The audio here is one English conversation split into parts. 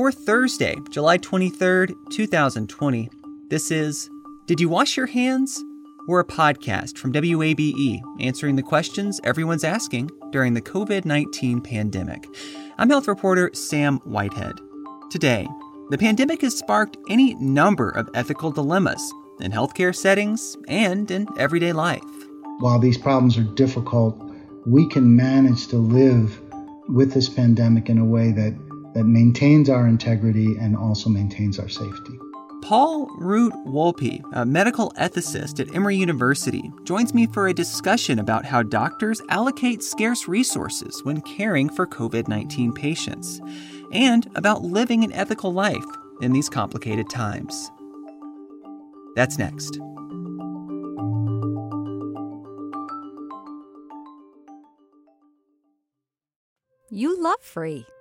for Thursday, July 23rd, 2020. This is Did You Wash Your Hands? We're a podcast from WABE answering the questions everyone's asking during the COVID 19 pandemic. I'm health reporter Sam Whitehead. Today, the pandemic has sparked any number of ethical dilemmas in healthcare settings and in everyday life. While these problems are difficult, we can manage to live with this pandemic in a way that, that maintains our integrity and also maintains our safety. Paul Root Wolpe, a medical ethicist at Emory University, joins me for a discussion about how doctors allocate scarce resources when caring for COVID 19 patients and about living an ethical life in these complicated times. That's next. You love free,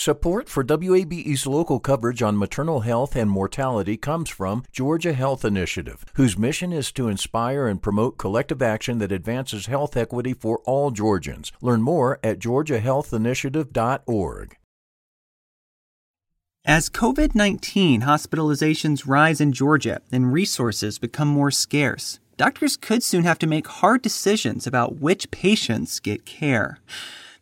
Support for WABE's local coverage on maternal health and mortality comes from Georgia Health Initiative, whose mission is to inspire and promote collective action that advances health equity for all Georgians. Learn more at georgiahealthinitiative.org. As COVID 19 hospitalizations rise in Georgia and resources become more scarce, doctors could soon have to make hard decisions about which patients get care.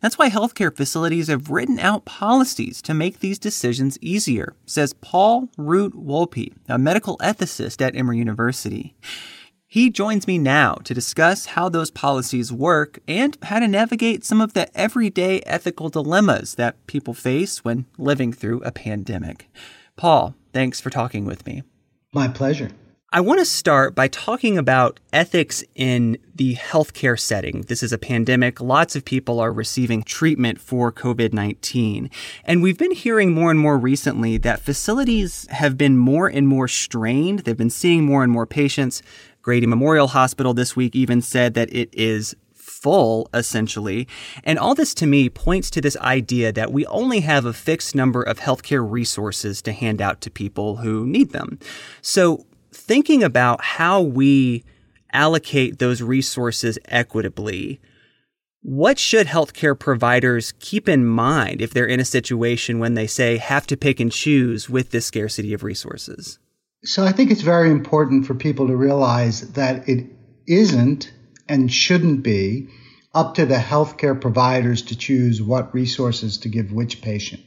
That's why healthcare facilities have written out policies to make these decisions easier, says Paul Root Wolpe, a medical ethicist at Emory University. He joins me now to discuss how those policies work and how to navigate some of the everyday ethical dilemmas that people face when living through a pandemic. Paul, thanks for talking with me. My pleasure. I want to start by talking about ethics in the healthcare setting. This is a pandemic. Lots of people are receiving treatment for COVID 19. And we've been hearing more and more recently that facilities have been more and more strained. They've been seeing more and more patients. Grady Memorial Hospital this week even said that it is full, essentially. And all this to me points to this idea that we only have a fixed number of healthcare resources to hand out to people who need them. So, thinking about how we allocate those resources equitably, what should healthcare providers keep in mind if they're in a situation when they say have to pick and choose with this scarcity of resources? So I think it's very important for people to realize that it isn't and shouldn't be up to the healthcare providers to choose what resources to give which patient.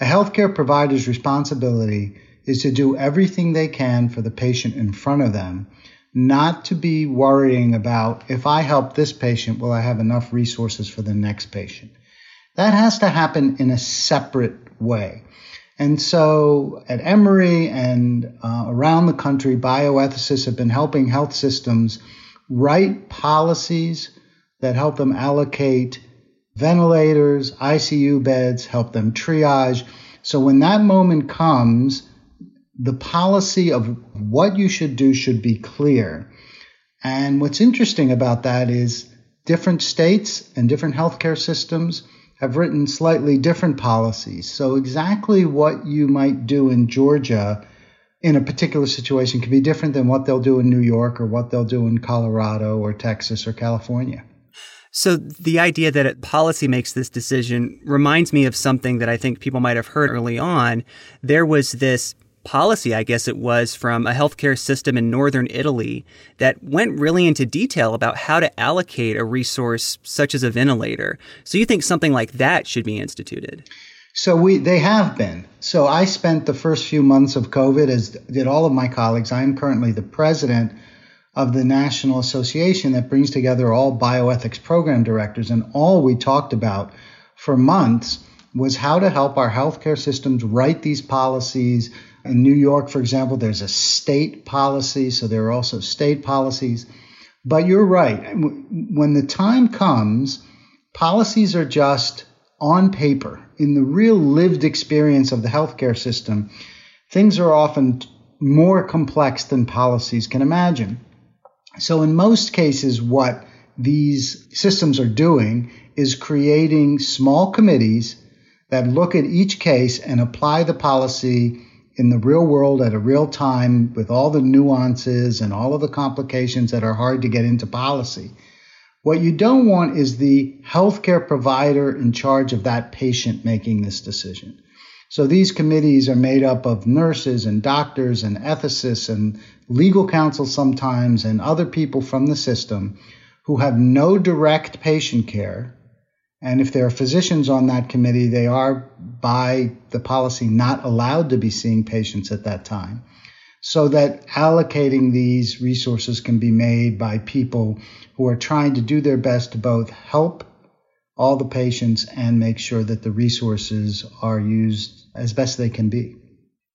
A healthcare provider's responsibility is to do everything they can for the patient in front of them, not to be worrying about if I help this patient, will I have enough resources for the next patient? That has to happen in a separate way. And so at Emory and uh, around the country, bioethicists have been helping health systems write policies that help them allocate ventilators, ICU beds, help them triage. So when that moment comes, the policy of what you should do should be clear. And what's interesting about that is different states and different healthcare systems have written slightly different policies. So, exactly what you might do in Georgia in a particular situation can be different than what they'll do in New York or what they'll do in Colorado or Texas or California. So the idea that policy makes this decision reminds me of something that I think people might have heard early on. There was this policy, I guess it was, from a healthcare system in northern Italy that went really into detail about how to allocate a resource such as a ventilator. So you think something like that should be instituted? So we they have been. So I spent the first few months of COVID, as did all of my colleagues. I am currently the president of the national association that brings together all bioethics program directors, and all we talked about for months was how to help our healthcare systems write these policies. In New York, for example, there's a state policy, so there are also state policies. But you're right. When the time comes, policies are just on paper. In the real lived experience of the healthcare system, things are often more complex than policies can imagine. So, in most cases, what these systems are doing is creating small committees that look at each case and apply the policy in the real world at a real time with all the nuances and all of the complications that are hard to get into policy. What you don't want is the healthcare provider in charge of that patient making this decision. So these committees are made up of nurses and doctors and ethicists and legal counsel sometimes and other people from the system who have no direct patient care. And if there are physicians on that committee, they are by the policy not allowed to be seeing patients at that time. So that allocating these resources can be made by people who are trying to do their best to both help all the patients and make sure that the resources are used as best they can be.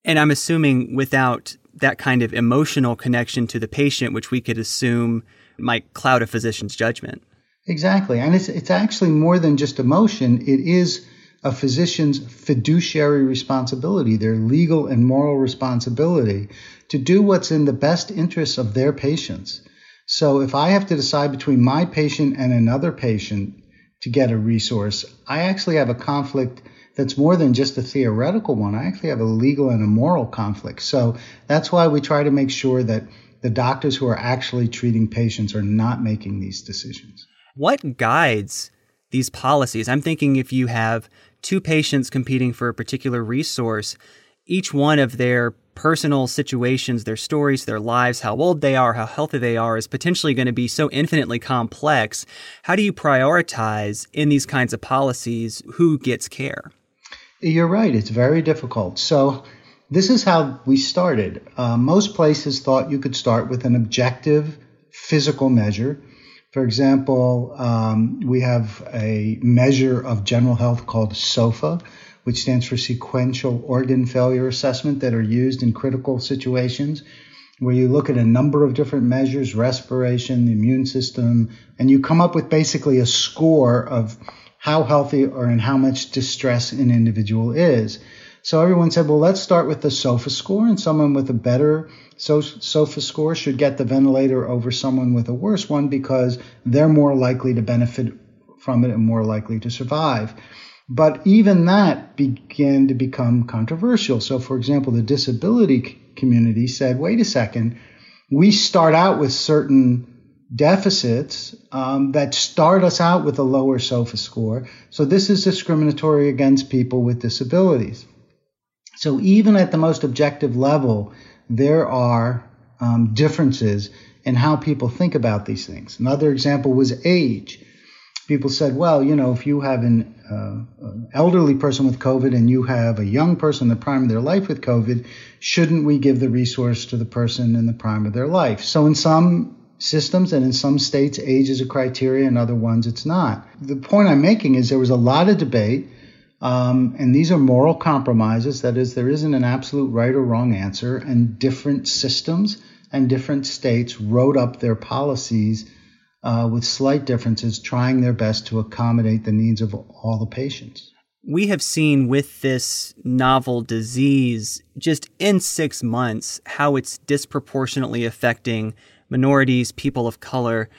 And I'm assuming without that kind of emotional connection to the patient, which we could assume might cloud a physician's judgment. Exactly. And it's, it's actually more than just emotion, it is a physician's fiduciary responsibility, their legal and moral responsibility to do what's in the best interests of their patients. So if I have to decide between my patient and another patient to get a resource, I actually have a conflict that's more than just a theoretical one. I actually have a legal and a moral conflict. So that's why we try to make sure that the doctors who are actually treating patients are not making these decisions. What guides these policies? I'm thinking if you have two patients competing for a particular resource, each one of their personal situations, their stories, their lives, how old they are, how healthy they are is potentially going to be so infinitely complex. How do you prioritize in these kinds of policies who gets care? You're right. It's very difficult. So, this is how we started. Uh, most places thought you could start with an objective physical measure. For example, um, we have a measure of general health called SOFA, which stands for Sequential Organ Failure Assessment, that are used in critical situations, where you look at a number of different measures respiration, the immune system, and you come up with basically a score of how healthy or in how much distress an individual is. So everyone said, well, let's start with the SOFA score, and someone with a better SOFA score should get the ventilator over someone with a worse one because they're more likely to benefit from it and more likely to survive. But even that began to become controversial. So, for example, the disability community said, wait a second, we start out with certain deficits um, that start us out with a lower SOFA score. So this is discriminatory against people with disabilities. So even at the most objective level, there are um, differences in how people think about these things. Another example was age. People said, well, you know, if you have an, uh, an elderly person with COVID and you have a young person in the prime of their life with COVID, shouldn't we give the resource to the person in the prime of their life? So in some systems, and in some states, age is a criteria, in other ones, it's not. The point I'm making is there was a lot of debate, um, and these are moral compromises. That is, there isn't an absolute right or wrong answer, and different systems and different states wrote up their policies uh, with slight differences, trying their best to accommodate the needs of all the patients. We have seen with this novel disease, just in six months, how it's disproportionately affecting minorities, people of color.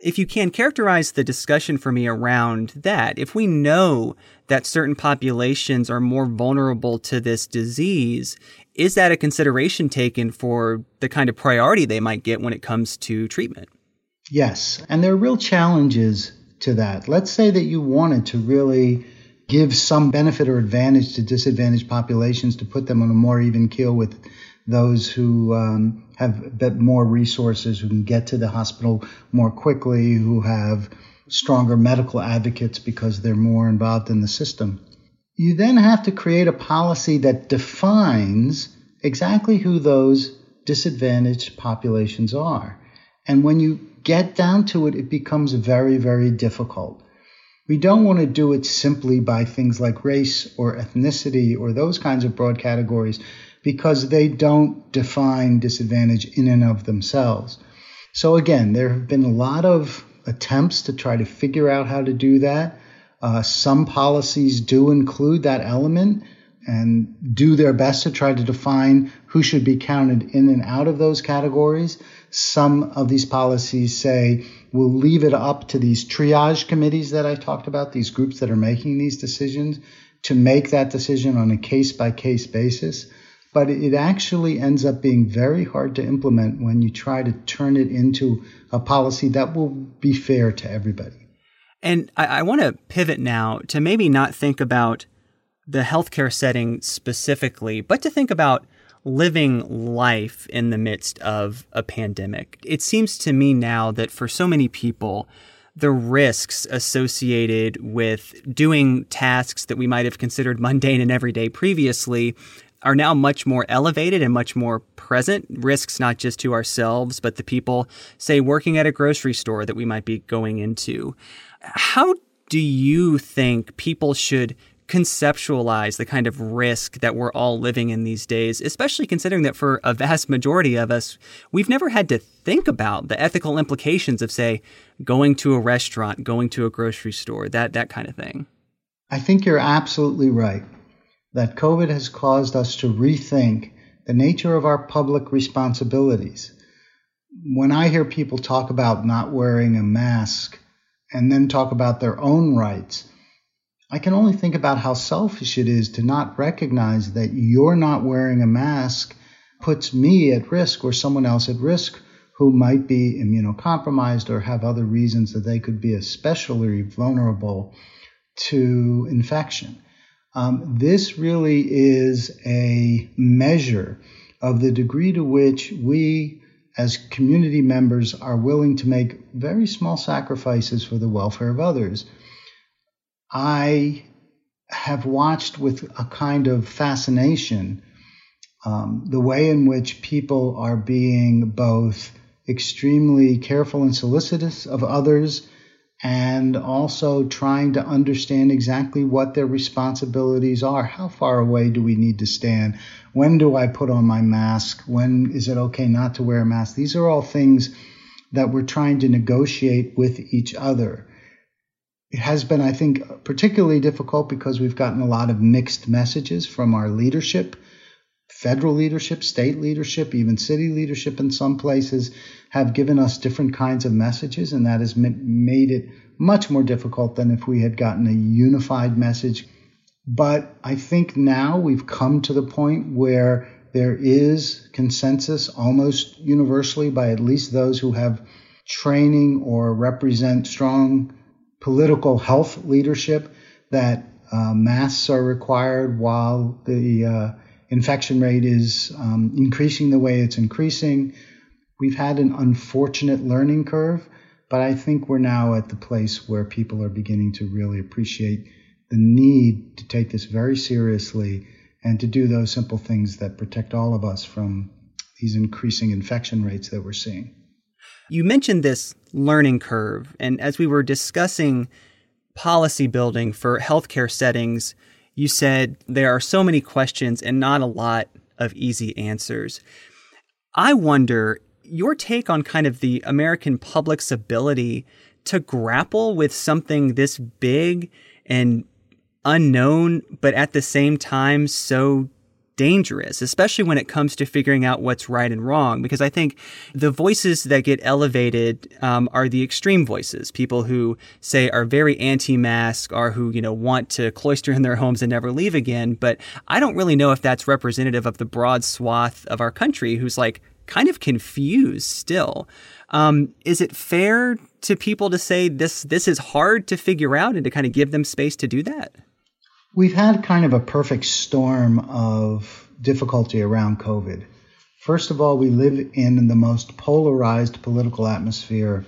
If you can characterize the discussion for me around that, if we know that certain populations are more vulnerable to this disease, is that a consideration taken for the kind of priority they might get when it comes to treatment? Yes, and there are real challenges to that. Let's say that you wanted to really give some benefit or advantage to disadvantaged populations to put them on a more even keel with those who um, have a bit more resources, who can get to the hospital more quickly, who have stronger medical advocates because they're more involved in the system. You then have to create a policy that defines exactly who those disadvantaged populations are. And when you get down to it, it becomes very, very difficult. We don't want to do it simply by things like race or ethnicity or those kinds of broad categories because they don't define disadvantage in and of themselves. So, again, there have been a lot of attempts to try to figure out how to do that. Uh, some policies do include that element and do their best to try to define who should be counted in and out of those categories. Some of these policies say we'll leave it up to these triage committees that I talked about, these groups that are making these decisions, to make that decision on a case by case basis. But it actually ends up being very hard to implement when you try to turn it into a policy that will be fair to everybody. And I, I want to pivot now to maybe not think about the healthcare setting specifically, but to think about living life in the midst of a pandemic. It seems to me now that for so many people, the risks associated with doing tasks that we might have considered mundane and everyday previously are now much more elevated and much more present. Risks not just to ourselves, but the people, say, working at a grocery store that we might be going into. How do you think people should conceptualize the kind of risk that we're all living in these days, especially considering that for a vast majority of us, we've never had to think about the ethical implications of, say, going to a restaurant, going to a grocery store, that, that kind of thing. I think you're absolutely right that COVID has caused us to rethink the nature of our public responsibilities. When I hear people talk about not wearing a mask and then talk about their own rights, I can only think about how selfish it is to not recognize that you're not wearing a mask puts me at risk or someone else at risk who might be immunocompromised or have other reasons that they could be especially vulnerable to infection. Um, this really is a measure of the degree to which we as community members are willing to make very small sacrifices for the welfare of others. I have watched with a kind of fascination um, the way in which people are being both extremely careful and solicitous of others and also trying to understand exactly what their responsibilities are. How far away do we need to stand? When do I put on my mask? When is it okay not to wear a mask? These are all things that we're trying to negotiate with each other it has been, I think, particularly difficult because we've gotten a lot of mixed messages from our leadership, federal leadership, state leadership, even city leadership in some places have given us different kinds of messages, and that has made it much more difficult than if we had gotten a unified message. But I think now we've come to the point where there is consensus almost universally by at least those who have training or represent strong political health leadership that uh, masks are required while the uh, infection rate is um, increasing the way it's increasing. We've had an unfortunate learning curve, but I think we're now at the place where people are beginning to really appreciate the need to take this very seriously and to do those simple things that protect all of us from these increasing infection rates that we're seeing. You mentioned this learning curve, and as we were discussing policy building for healthcare settings, you said there are so many questions and not a lot of easy answers. I wonder your take on kind of the American public's ability to grapple with something this big and unknown, but at the same time so dangerous, especially when it comes to figuring out what's right and wrong. Because I think the voices that get elevated um, are the extreme voices, people who say are very anti-mask, or who you know want to cloister in their homes and never leave again. But I don't really know if that's representative of the broad swath of our country who's like kind of confused still. Um, is it fair to people to say this this is hard to figure out and to kind of give them space to do that? We've had kind of a perfect storm of difficulty around COVID. First of all, we live in the most polarized political atmosphere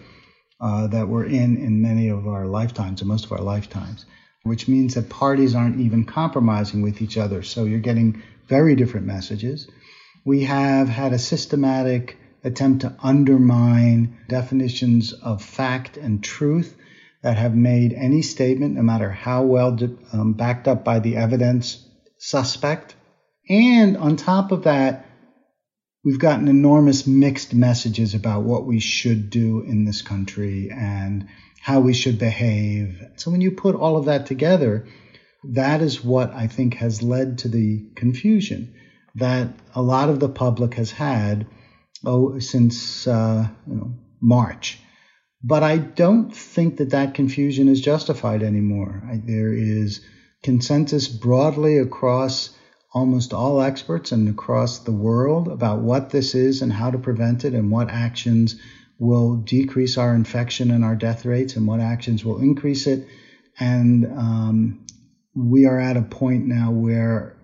uh, that we're in in many of our lifetimes, or most of our lifetimes, which means that parties aren't even compromising with each other. So you're getting very different messages. We have had a systematic attempt to undermine definitions of fact and truth that have made any statement, no matter how well um, backed up by the evidence, suspect. And on top of that, we've gotten enormous mixed messages about what we should do in this country and how we should behave. So when you put all of that together, that is what I think has led to the confusion that a lot of the public has had oh, since uh, you know, March. But I don't think that that confusion is justified anymore. I, there is consensus broadly across almost all experts and across the world about what this is and how to prevent it and what actions will decrease our infection and our death rates and what actions will increase it. And um, we are at a point now where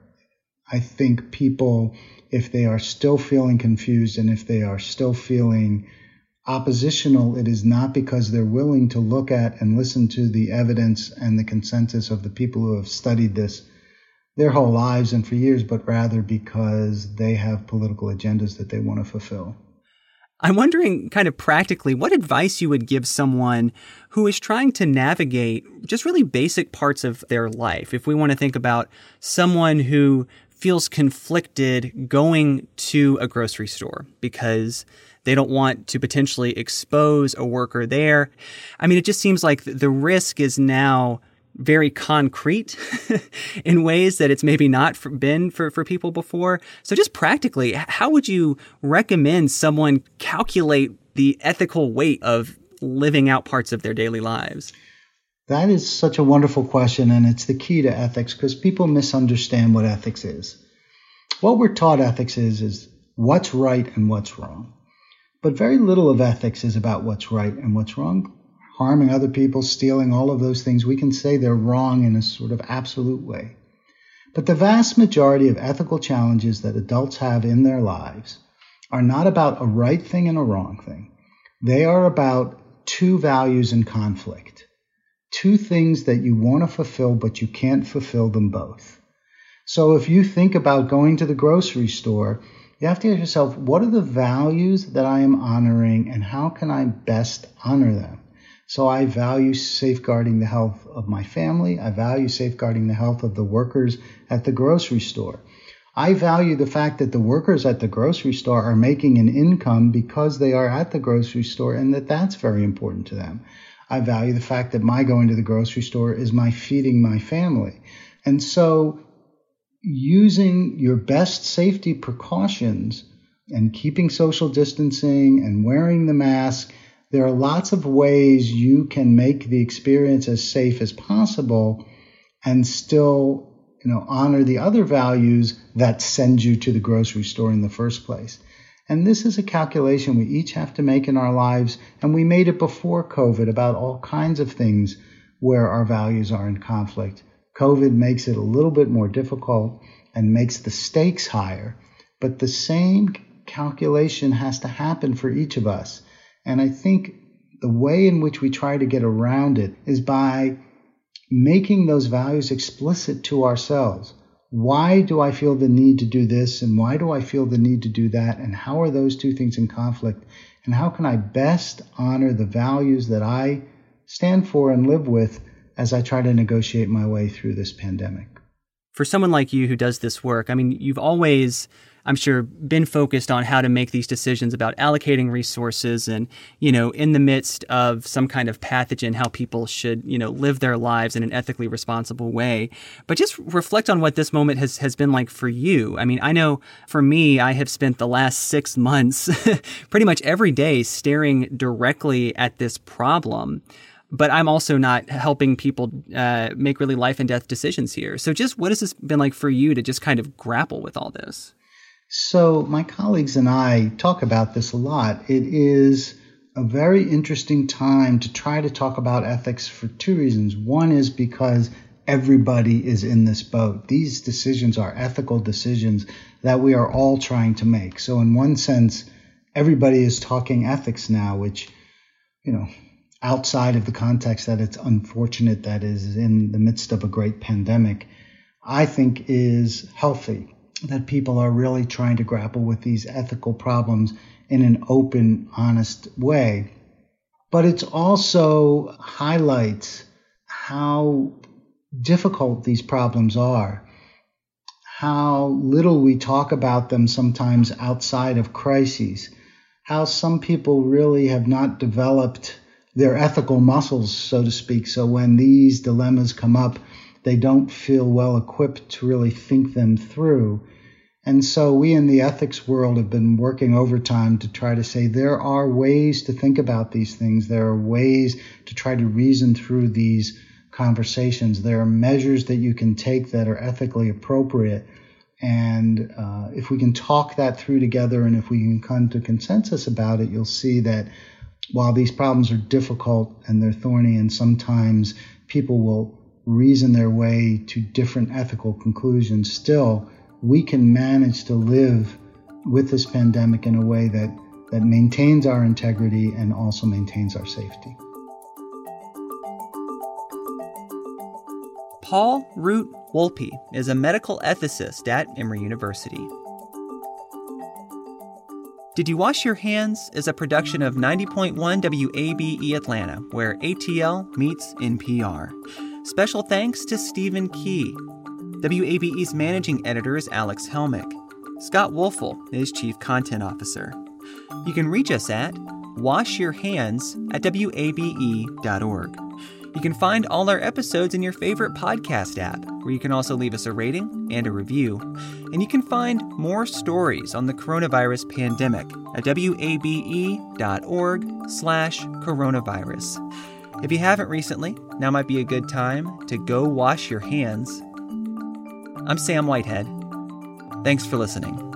I think people, if they are still feeling confused and if they are still feeling oppositional, it is not because they're willing to look at and listen to the evidence and the consensus of the people who have studied this their whole lives and for years, but rather because they have political agendas that they want to fulfill. I'm wondering, kind of practically, what advice you would give someone who is trying to navigate just really basic parts of their life. If we want to think about someone who feels conflicted going to a grocery store because they don't want to potentially expose a worker there. I mean, it just seems like the risk is now very concrete in ways that it's maybe not for, been for, for people before. So, just practically, how would you recommend someone calculate the ethical weight of living out parts of their daily lives? That is such a wonderful question, and it's the key to ethics because people misunderstand what ethics is. What we're taught ethics is is what's right and what's wrong. But very little of ethics is about what's right and what's wrong harming other people, stealing, all of those things, we can say they're wrong in a sort of absolute way. But the vast majority of ethical challenges that adults have in their lives are not about a right thing and a wrong thing. They are about two values in conflict, two things that you want to fulfill, but you can't fulfill them both. So if you think about going to the grocery store, you have to ask yourself, what are the values that I am honoring and how can I best honor them? So I value safeguarding the health of my family. I value safeguarding the health of the workers at the grocery store. I value the fact that the workers at the grocery store are making an income because they are at the grocery store and that that's very important to them. I value the fact that my going to the grocery store is my feeding my family. And so using your best safety precautions and keeping social distancing and wearing the mask there are lots of ways you can make the experience as safe as possible and still you know honor the other values that send you to the grocery store in the first place. And this is a calculation we each have to make in our lives and we made it before covid about all kinds of things where our values are in conflict covid makes it a little bit more difficult and makes the stakes higher but the same calculation has to happen for each of us and I think the way in which we try to get around it is by making those values explicit to ourselves. Why do I feel the need to do this? And why do I feel the need to do that? And how are those two things in conflict? And how can I best honor the values that I stand for and live with as I try to negotiate my way through this pandemic? For someone like you who does this work, I mean, you've always I'm sure, been focused on how to make these decisions about allocating resources and, you know, in the midst of some kind of pathogen, how people should, you know, live their lives in an ethically responsible way. But just reflect on what this moment has, has been like for you. I mean, I know for me, I have spent the last six months pretty much every day staring directly at this problem but I'm also not helping people uh, make really life and death decisions here. So, just what has this been like for you to just kind of grapple with all this? So, my colleagues and I talk about this a lot. It is a very interesting time to try to talk about ethics for two reasons. One is because everybody is in this boat. These decisions are ethical decisions that we are all trying to make. So, in one sense, everybody is talking ethics now, which, you know, outside of the context that it's unfortunate that is in the midst of a great pandemic, I think is healthy that people are really trying to grapple with these ethical problems in an open, honest way. but it also highlights how difficult these problems are, how little we talk about them sometimes outside of crises, how some people really have not developed their ethical muscles, so to speak. So when these dilemmas come up, they don't feel well equipped to really think them through. And so we in the ethics world have been working overtime to try to say there are ways to think about these things. There are ways to try to reason through these conversations. There are measures that you can take that are ethically appropriate. And uh, if we can talk that through together and if we can come to consensus about it, you'll see that while these problems are difficult and they're thorny, and sometimes people will reason their way to different ethical conclusions, still, we can manage to live with this pandemic in a way that, that maintains our integrity and also maintains our safety. Paul Root Wolpe is a medical ethicist at Emory University. Did You Wash Your Hands is a production of 90.1 WABE Atlanta, where ATL meets NPR. Special thanks to Stephen Key, WABE's managing editor is Alex Helmick. Scott Woelfel is chief content officer. You can reach us at washyourhands at wabe.org. You can find all our episodes in your favorite podcast app, where you can also leave us a rating and a review. And you can find more stories on the coronavirus pandemic at wabe.org slash coronavirus. If you haven't recently, now might be a good time to go wash your hands I'm Sam Whitehead. Thanks for listening.